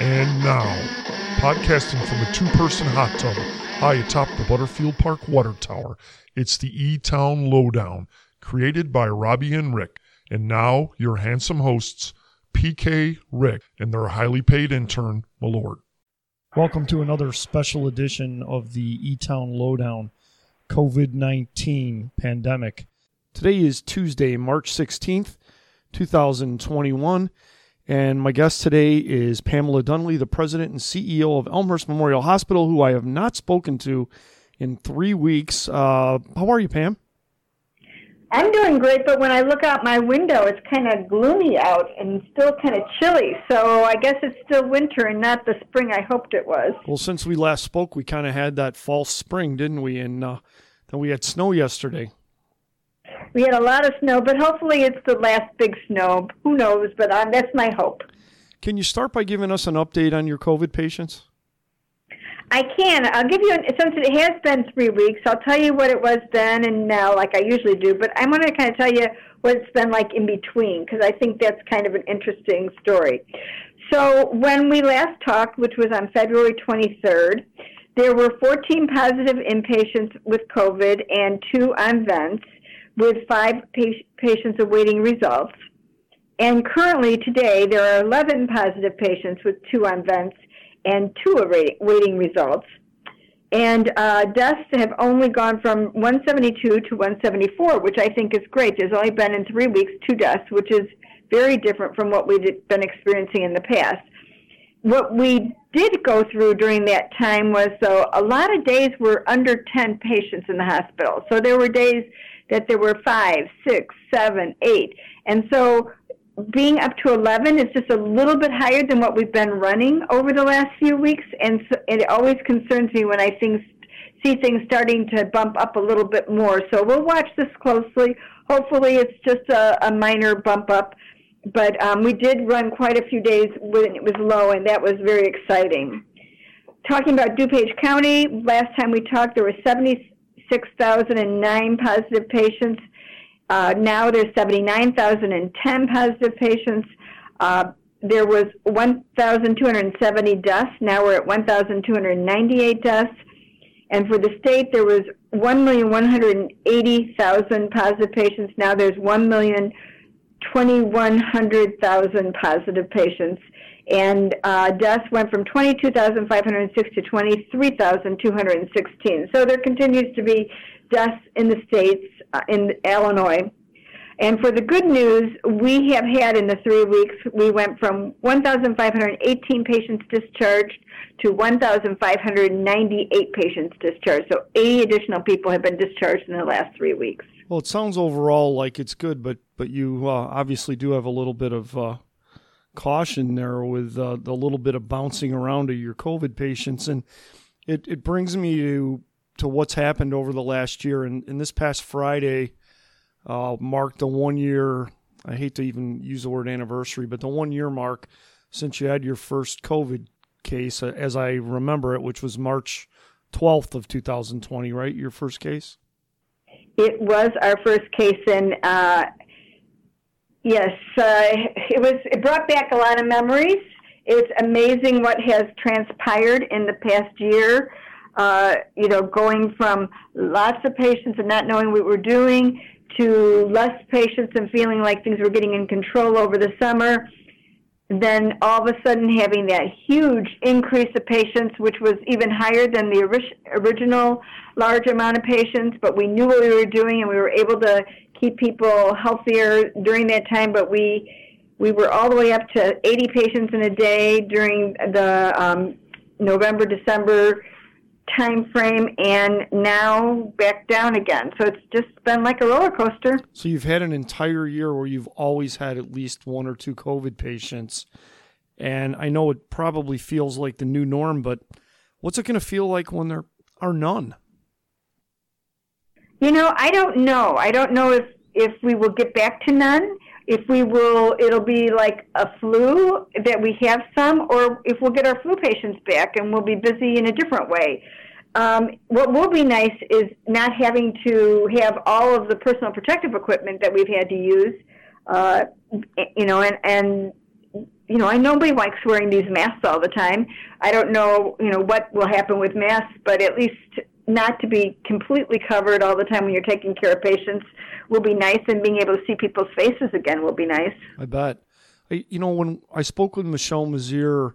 And now, podcasting from a two person hot tub high atop the Butterfield Park Water Tower, it's the E Town Lowdown, created by Robbie and Rick. And now, your handsome hosts, PK, Rick, and their highly paid intern, Malord. Welcome to another special edition of the E Town Lowdown COVID 19 pandemic. Today is Tuesday, March 16th, 2021. And my guest today is Pamela Dunley, the president and CEO of Elmhurst Memorial Hospital, who I have not spoken to in three weeks. Uh, how are you, Pam? I'm doing great, but when I look out my window, it's kind of gloomy out and still kind of chilly. So I guess it's still winter and not the spring I hoped it was. Well, since we last spoke, we kind of had that false spring, didn't we? And uh, then we had snow yesterday. We had a lot of snow, but hopefully it's the last big snow. Who knows? But um, that's my hope. Can you start by giving us an update on your COVID patients? I can. I'll give you, an, since it has been three weeks, I'll tell you what it was then and now, like I usually do. But I'm going to kind of tell you what it's been like in between, because I think that's kind of an interesting story. So when we last talked, which was on February 23rd, there were 14 positive inpatients with COVID and two on vents with five patients awaiting results. And currently, today, there are 11 positive patients with two on vents and two awaiting results. And uh, deaths have only gone from 172 to 174, which I think is great. There's only been in three weeks two deaths, which is very different from what we've been experiencing in the past. What we did go through during that time was so a lot of days were under 10 patients in the hospital. So there were days that there were five, six, seven, eight. And so being up to 11 is just a little bit higher than what we've been running over the last few weeks. And so it always concerns me when I think, see things starting to bump up a little bit more. So we'll watch this closely. Hopefully it's just a, a minor bump up. But um, we did run quite a few days when it was low, and that was very exciting. Talking about DuPage County, last time we talked, there were 70, 6,009 positive patients. Uh, now there's 79,010 positive patients. Uh, there was 1,270 deaths. Now we're at 1,298 deaths. And for the state, there was 1,180,000 positive patients. Now there's 1,200,000 positive patients and uh, deaths went from 22,506 to 23,216. So there continues to be deaths in the states, uh, in Illinois. And for the good news, we have had in the three weeks, we went from 1,518 patients discharged to 1,598 patients discharged. So 80 additional people have been discharged in the last three weeks. Well, it sounds overall like it's good, but but you uh, obviously do have a little bit of uh, caution there with uh, the little bit of bouncing around of your COVID patients. And it, it brings me to, to what's happened over the last year. And, and this past Friday uh, marked the one year, I hate to even use the word anniversary, but the one year mark since you had your first COVID case, uh, as I remember it, which was March 12th of 2020, right? Your first case? It was our first case, and uh, Yes, uh, it was. It brought back a lot of memories. It's amazing what has transpired in the past year. Uh, you know, going from lots of patients and not knowing what we're doing to less patients and feeling like things were getting in control over the summer. Then all of a sudden having that huge increase of patients, which was even higher than the original large amount of patients, but we knew what we were doing and we were able to keep people healthier during that time. But we we were all the way up to 80 patients in a day during the um, November December time frame, and now back down again. So it's just been like a roller coaster. So you've had an entire year where you've always had at least one or two COVID patients. And I know it probably feels like the new norm, but what's it going to feel like when there are none? You know, I don't know. I don't know if if we will get back to none. If we will, it'll be like a flu that we have some, or if we'll get our flu patients back and we'll be busy in a different way. Um, what will be nice is not having to have all of the personal protective equipment that we've had to use, uh, you know, and, and you know, I nobody likes wearing these masks all the time. I don't know, you know, what will happen with masks, but at least not to be completely covered all the time when you're taking care of patients will be nice, and being able to see people's faces again will be nice. I bet. You know, when I spoke with Michelle Mazier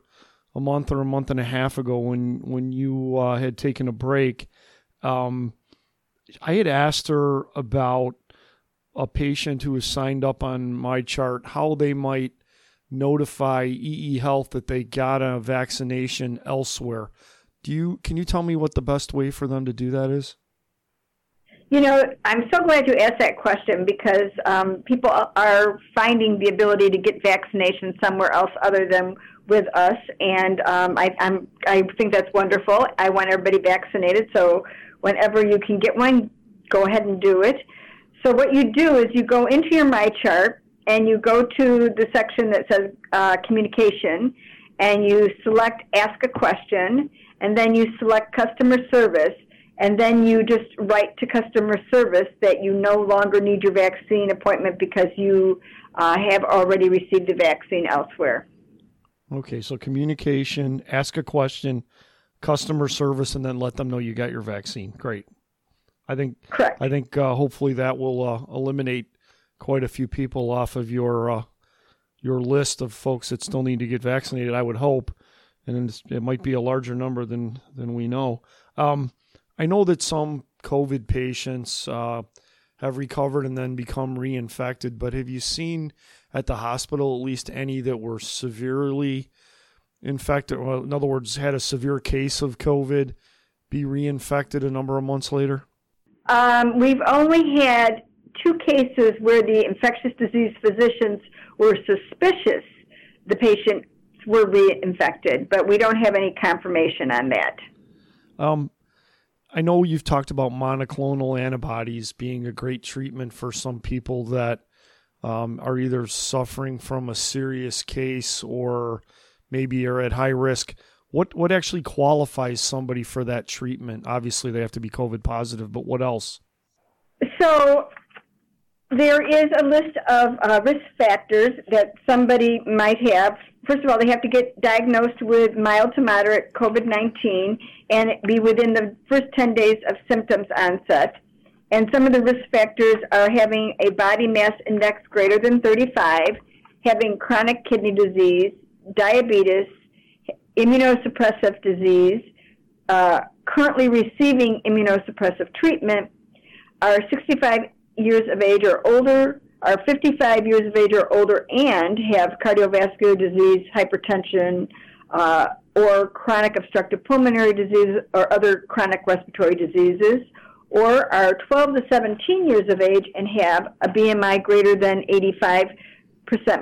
a month or a month and a half ago, when when you uh, had taken a break, um, I had asked her about a patient who was signed up on MyChart, how they might notify EE Health that they got a vaccination elsewhere. Do you can you tell me what the best way for them to do that is? You know, I'm so glad you asked that question because um, people are finding the ability to get vaccination somewhere else other than with us, and um, I, I'm I think that's wonderful. I want everybody vaccinated, so whenever you can get one, go ahead and do it. So what you do is you go into your My Chart and you go to the section that says uh, Communication, and you select Ask a Question, and then you select Customer Service, and then you just write to customer service that you no longer need your vaccine appointment because you uh, have already received the vaccine elsewhere. Okay, so communication, ask a question, customer service, and then let them know you got your vaccine. Great. I think. Correct. I think uh, hopefully that will uh, eliminate quite a few people off of your uh, your list of folks that still need to get vaccinated. I would hope, and it might be a larger number than than we know. Um, I know that some COVID patients uh, have recovered and then become reinfected, but have you seen at the hospital at least any that were severely infected? Well, in other words, had a severe case of COVID, be reinfected a number of months later? Um, we've only had two cases where the infectious disease physicians were suspicious the patients were reinfected, but we don't have any confirmation on that. Um, I know you've talked about monoclonal antibodies being a great treatment for some people that um, are either suffering from a serious case or maybe are at high risk. What what actually qualifies somebody for that treatment? Obviously, they have to be COVID positive, but what else? So there is a list of uh, risk factors that somebody might have. First of all, they have to get diagnosed with mild to moderate COVID 19 and be within the first 10 days of symptoms onset. And some of the risk factors are having a body mass index greater than 35, having chronic kidney disease, diabetes, immunosuppressive disease, uh, currently receiving immunosuppressive treatment, are 65 years of age or older, are 55 years of age or older, and have cardiovascular disease, hypertension, uh, or chronic obstructive pulmonary disease or other chronic respiratory diseases, or are 12 to 17 years of age and have a BMI greater than 85%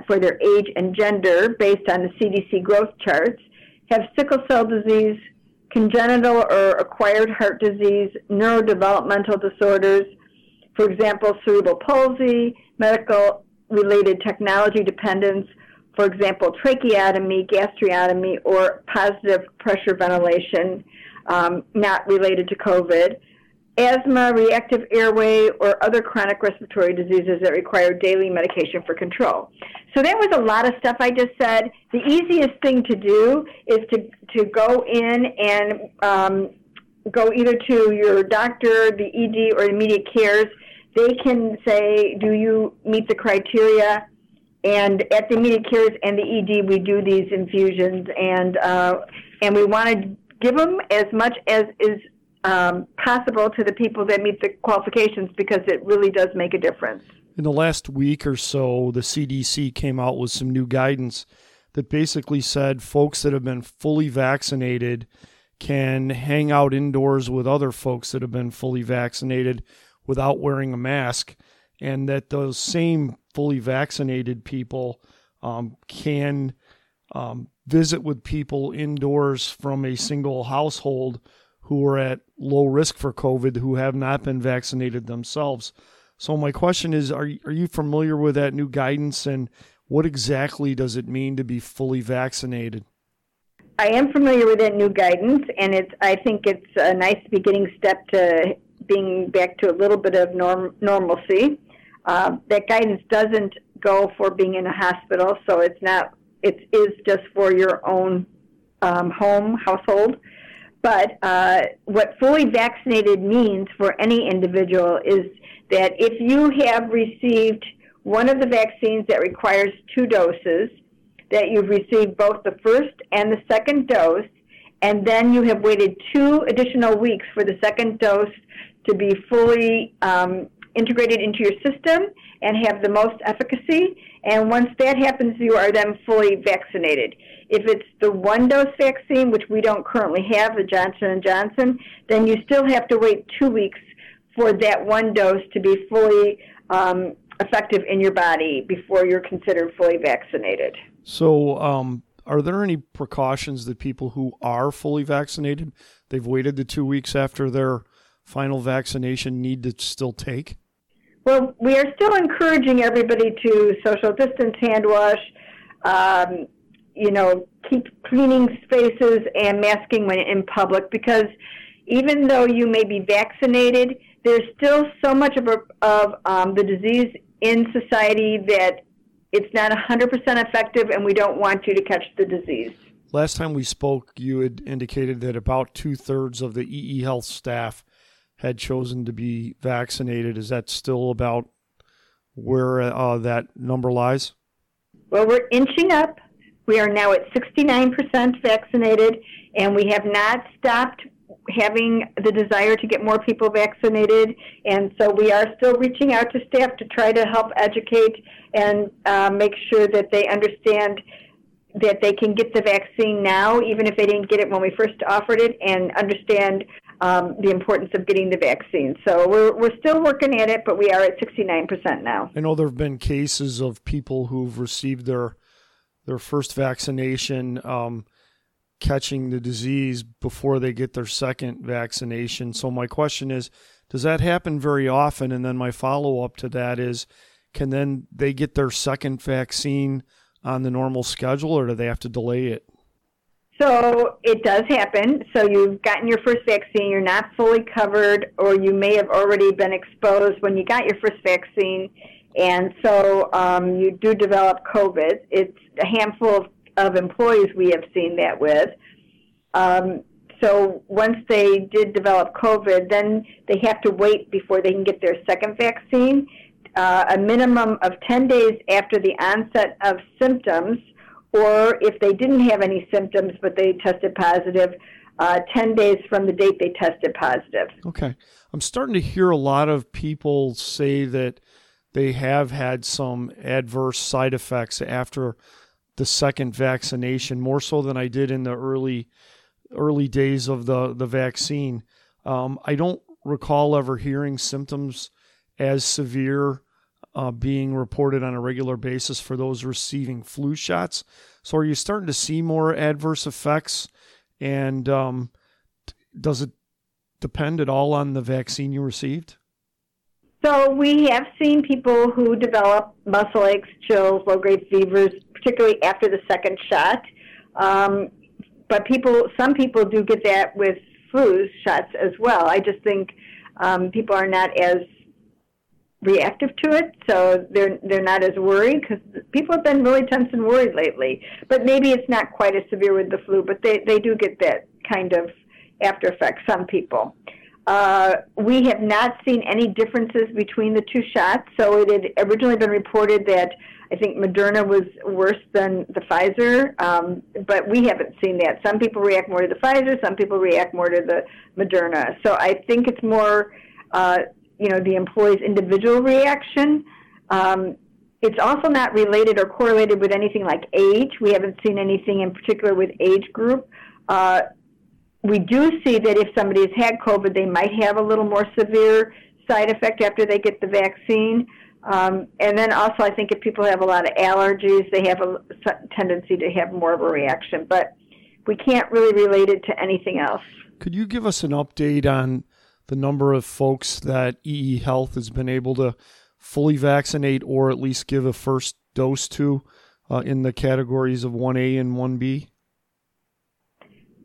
for their age and gender based on the CDC growth charts, have sickle cell disease, congenital or acquired heart disease, neurodevelopmental disorders, for example, cerebral palsy, medical related technology dependence, for example, tracheotomy, gastrotomy, or positive pressure ventilation um, not related to COVID, asthma, reactive airway, or other chronic respiratory diseases that require daily medication for control. So that was a lot of stuff I just said. The easiest thing to do is to, to go in and um, go either to your doctor, the ED, or immediate cares. They can say, do you meet the criteria? And at the immediate cares and the ED, we do these infusions, and uh, and we want to give them as much as is um, possible to the people that meet the qualifications because it really does make a difference. In the last week or so, the CDC came out with some new guidance that basically said folks that have been fully vaccinated can hang out indoors with other folks that have been fully vaccinated without wearing a mask, and that those same fully vaccinated people um, can um, visit with people indoors from a single household who are at low risk for COVID who have not been vaccinated themselves. So my question is, are are you familiar with that new guidance and what exactly does it mean to be fully vaccinated? I am familiar with that new guidance, and it's. I think it's a nice beginning step to being back to a little bit of norm, normalcy. Uh, that guidance doesn't go for being in a hospital, so it's not it is just for your own um, home household. But uh, what fully vaccinated means for any individual is that if you have received one of the vaccines that requires two doses, that you've received both the first and the second dose, and then you have waited two additional weeks for the second dose to be fully um, integrated into your system and have the most efficacy. And once that happens, you are then fully vaccinated. If it's the one dose vaccine, which we don't currently have, the Johnson and Johnson, then you still have to wait two weeks for that one dose to be fully um, effective in your body before you're considered fully vaccinated. So, um, are there any precautions that people who are fully vaccinated, they've waited the two weeks after their final vaccination, need to still take? Well, we are still encouraging everybody to social distance, hand wash, um, you know, keep cleaning spaces and masking when in public because even though you may be vaccinated, there's still so much of, a, of um, the disease in society that it's not 100% effective and we don't want you to catch the disease. Last time we spoke, you had indicated that about two thirds of the EE Health staff had chosen to be vaccinated. Is that still about where uh, that number lies? Well, we're inching up. We are now at 69% vaccinated, and we have not stopped having the desire to get more people vaccinated. And so we are still reaching out to staff to try to help educate and uh, make sure that they understand that they can get the vaccine now, even if they didn't get it when we first offered it, and understand um, the importance of getting the vaccine. So we're, we're still working at it, but we are at 69% now. I know there have been cases of people who've received their their first vaccination um, catching the disease before they get their second vaccination. So my question is, does that happen very often? And then my follow up to that is, can then they get their second vaccine on the normal schedule, or do they have to delay it? So it does happen. So you've gotten your first vaccine, you're not fully covered, or you may have already been exposed when you got your first vaccine, and so um, you do develop COVID. It's a handful of, of employees we have seen that with. Um, so once they did develop COVID, then they have to wait before they can get their second vaccine. Uh, a minimum of 10 days after the onset of symptoms or if they didn't have any symptoms but they tested positive, uh, 10 days from the date they tested positive. Okay. I'm starting to hear a lot of people say that they have had some adverse side effects after the second vaccination, more so than I did in the early early days of the, the vaccine. Um, I don't recall ever hearing symptoms as severe uh, being reported on a regular basis for those receiving flu shots. So, are you starting to see more adverse effects? And um, does it depend at all on the vaccine you received? So, we have seen people who develop muscle aches, chills, low grade fevers, particularly after the second shot. Um, but people, some people do get that with flu shots as well. I just think um, people are not as reactive to it, so they're they're not as worried because people have been really tense and worried lately. But maybe it's not quite as severe with the flu, but they they do get that kind of after effect. Some people. Uh, we have not seen any differences between the two shots. So it had originally been reported that I think Moderna was worse than the Pfizer, um, but we haven't seen that. Some people react more to the Pfizer, some people react more to the Moderna. So I think it's more uh, you know, the employee's individual reaction. Um, it's also not related or correlated with anything like age. We haven't seen anything in particular with age group. Uh, we do see that if somebody has had COVID, they might have a little more severe side effect after they get the vaccine. Um, and then also, I think if people have a lot of allergies, they have a tendency to have more of a reaction. But we can't really relate it to anything else. Could you give us an update on the number of folks that EE Health has been able to fully vaccinate or at least give a first dose to uh, in the categories of 1A and 1B?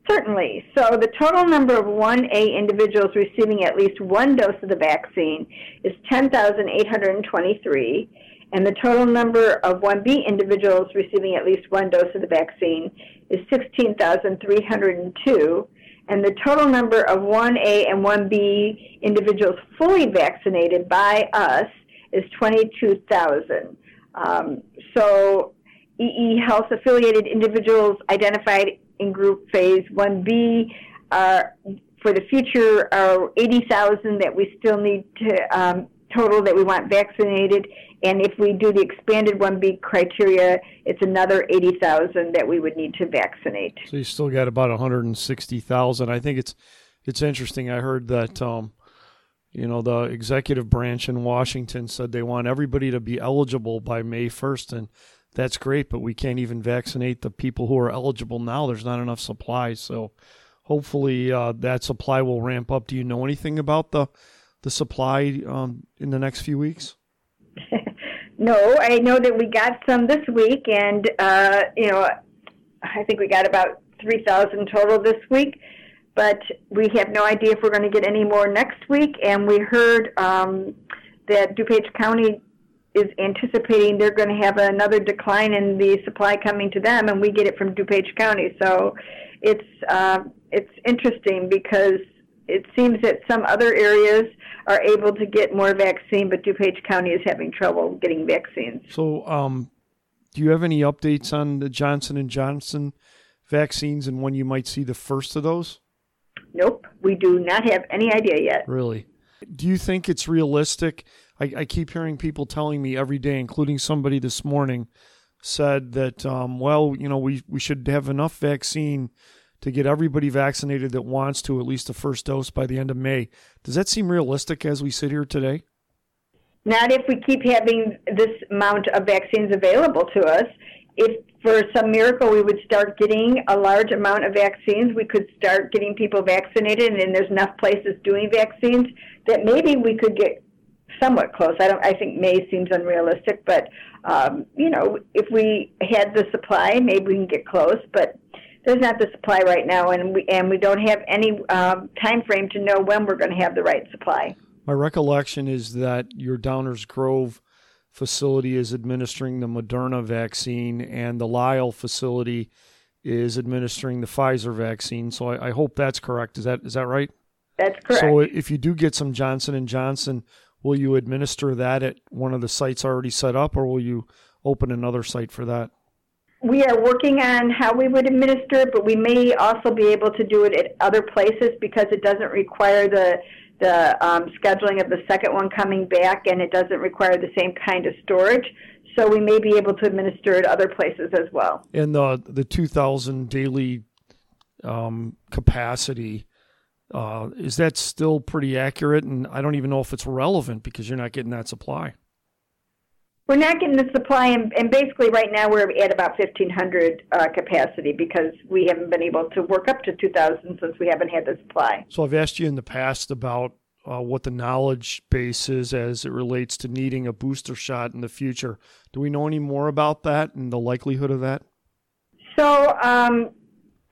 Certainly. So the total number of 1A individuals receiving at least one dose of the vaccine is 10,823. and the total number of 1B individuals receiving at least one dose of the vaccine is 16,302, and the total number of 1A and 1B individuals fully vaccinated by us is 22,000. Um, so, EE Health affiliated individuals identified in group phase 1B are for the future are 80,000 that we still need to um, total that we want vaccinated. And if we do the expanded 1B criteria, it's another 80,000 that we would need to vaccinate. So you still got about 160,000. I think it's it's interesting. I heard that um, you know the executive branch in Washington said they want everybody to be eligible by May 1st and that's great, but we can't even vaccinate the people who are eligible now. There's not enough supply. So hopefully uh, that supply will ramp up. Do you know anything about the the supply um, in the next few weeks? No, I know that we got some this week, and uh, you know, I think we got about three thousand total this week. But we have no idea if we're going to get any more next week. And we heard um, that DuPage County is anticipating they're going to have another decline in the supply coming to them, and we get it from DuPage County. So it's uh, it's interesting because it seems that some other areas are able to get more vaccine, but DuPage County is having trouble getting vaccines. So, um, do you have any updates on the Johnson and Johnson vaccines and when you might see the first of those? Nope, we do not have any idea yet. Really? Do you think it's realistic? I, I keep hearing people telling me every day, including somebody this morning, said that, um, well, you know, we, we should have enough vaccine to get everybody vaccinated that wants to at least the first dose by the end of May. Does that seem realistic as we sit here today? Not if we keep having this amount of vaccines available to us. If for some miracle we would start getting a large amount of vaccines, we could start getting people vaccinated, and then there's enough places doing vaccines that maybe we could get somewhat close. I don't. I think May seems unrealistic, but um, you know, if we had the supply, maybe we can get close. But there's not the supply right now, and we and we don't have any um, time frame to know when we're going to have the right supply. My recollection is that your Downers Grove facility is administering the Moderna vaccine, and the Lisle facility is administering the Pfizer vaccine. So I, I hope that's correct. Is that is that right? That's correct. So if you do get some Johnson and Johnson, will you administer that at one of the sites already set up, or will you open another site for that? We are working on how we would administer it, but we may also be able to do it at other places because it doesn't require the the um, scheduling of the second one coming back, and it doesn't require the same kind of storage. So we may be able to administer it other places as well. And the the two thousand daily um, capacity. Uh, is that still pretty accurate? And I don't even know if it's relevant because you're not getting that supply. We're not getting the supply, and, and basically right now we're at about 1,500 uh, capacity because we haven't been able to work up to 2,000 since we haven't had the supply. So I've asked you in the past about uh, what the knowledge base is as it relates to needing a booster shot in the future. Do we know any more about that and the likelihood of that? So um,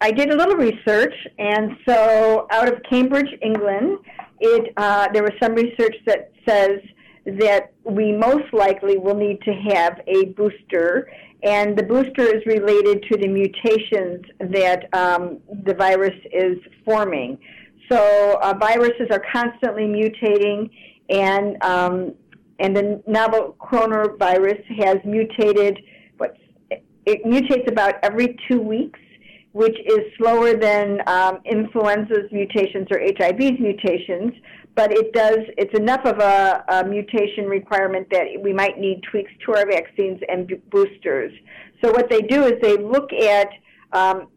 I did a little research, and so out of Cambridge, England, it uh, there was some research that says that we most likely will need to have a booster, and the booster is related to the mutations that um, the virus is forming. So uh, viruses are constantly mutating, and um, and the novel coronavirus has mutated. What it mutates about every two weeks, which is slower than um, influenza's mutations or HIV's mutations but it does it's enough of a, a, mutation requirement that we might need tweaks to our vaccines and boosters. So what they do is they look at um,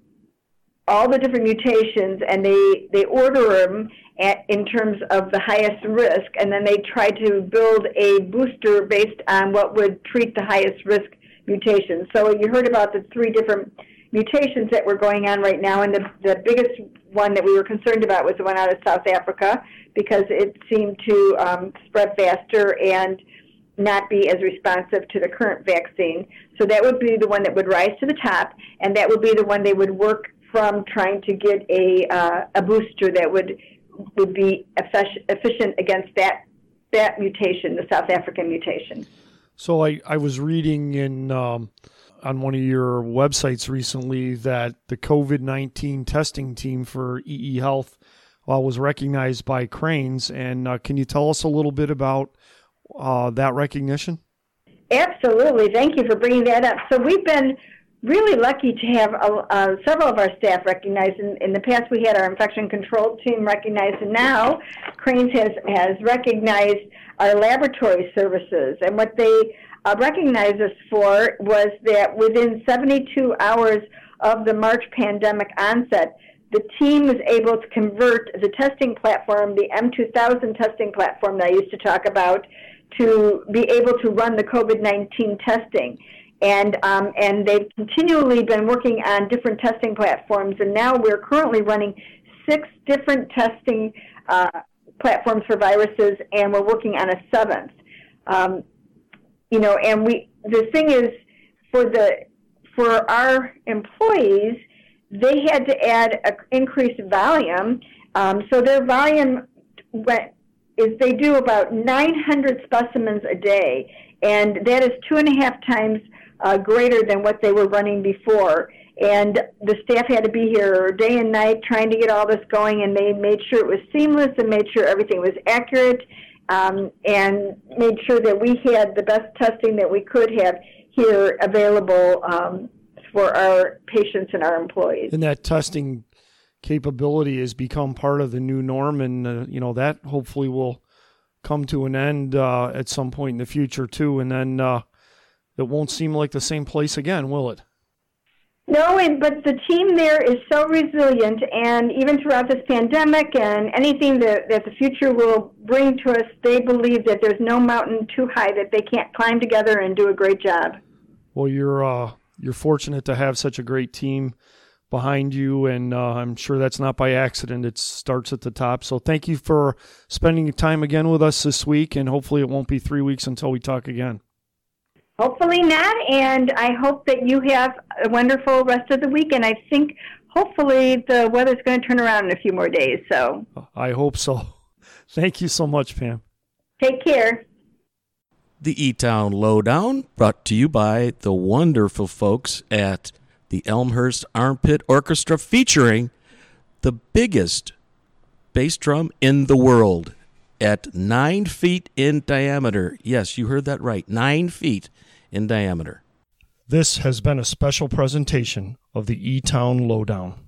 all the different mutations and they they order them at, in terms of the highest risk and then they try to build a booster based on what would treat the highest risk mutations. So you heard about the three different mutations that were going on right now and the, the biggest one that we were concerned about was the one out of South Africa because it seemed to um, spread faster and not be as responsive to the current vaccine. So that would be the one that would rise to the top, and that would be the one they would work from trying to get a uh, a booster that would would be efficient against that that mutation, the South African mutation. So I, I was reading in um, on one of your websites recently that the COVID 19 testing team for EE Health uh, was recognized by Crain's. And uh, can you tell us a little bit about uh, that recognition? Absolutely. Thank you for bringing that up. So we've been really lucky to have uh, several of our staff recognized. In, in, the past, we had our infection control team recognized, and now Crain's has, has recognized our laboratory services. And what they uh, us for was that within 72 hours of the March pandemic onset, the team was able to convert the testing platform, the M2000 testing platform that I used to talk about, to be able to run the COVID 19 testing. And, um, and they've continually been working on different testing platforms, and now we're currently running six different testing uh, platforms for viruses, and we're working on a seventh. Um, you know, and we the thing is for the for our employees, they had to add a increased volume. Um, so their volume went is they do about 900 specimens a day, and that is two and a half times uh, greater than what they were running before. And the staff had to be here day and night trying to get all this going, and they made sure it was seamless and made sure everything was accurate, um, and made sure that we had the best testing that we could have here available um, for our patients and our employees. And that testing capability has become part of the new norm, and uh, you know that hopefully will come to an end uh, at some point in the future too, and then uh, it won't seem like the same place again, will it? No, and but the team there is so resilient, and even throughout this pandemic and anything that, that the future will bring to us, they believe that there's no mountain too high that they can't climb together and do a great job. Well, you're uh, you're fortunate to have such a great team behind you, and uh, I'm sure that's not by accident. It starts at the top. So thank you for spending time again with us this week, and hopefully it won't be three weeks until we talk again. Hopefully not, and I hope that you have a wonderful rest of the week. And I think hopefully the weather's going to turn around in a few more days. So I hope so. Thank you so much, Pam. Take care. The E Town Lowdown, brought to you by the wonderful folks at the Elmhurst Armpit Orchestra, featuring the biggest bass drum in the world at nine feet in diameter. Yes, you heard that right. Nine feet in diameter. This has been a special presentation of the E Town Lowdown.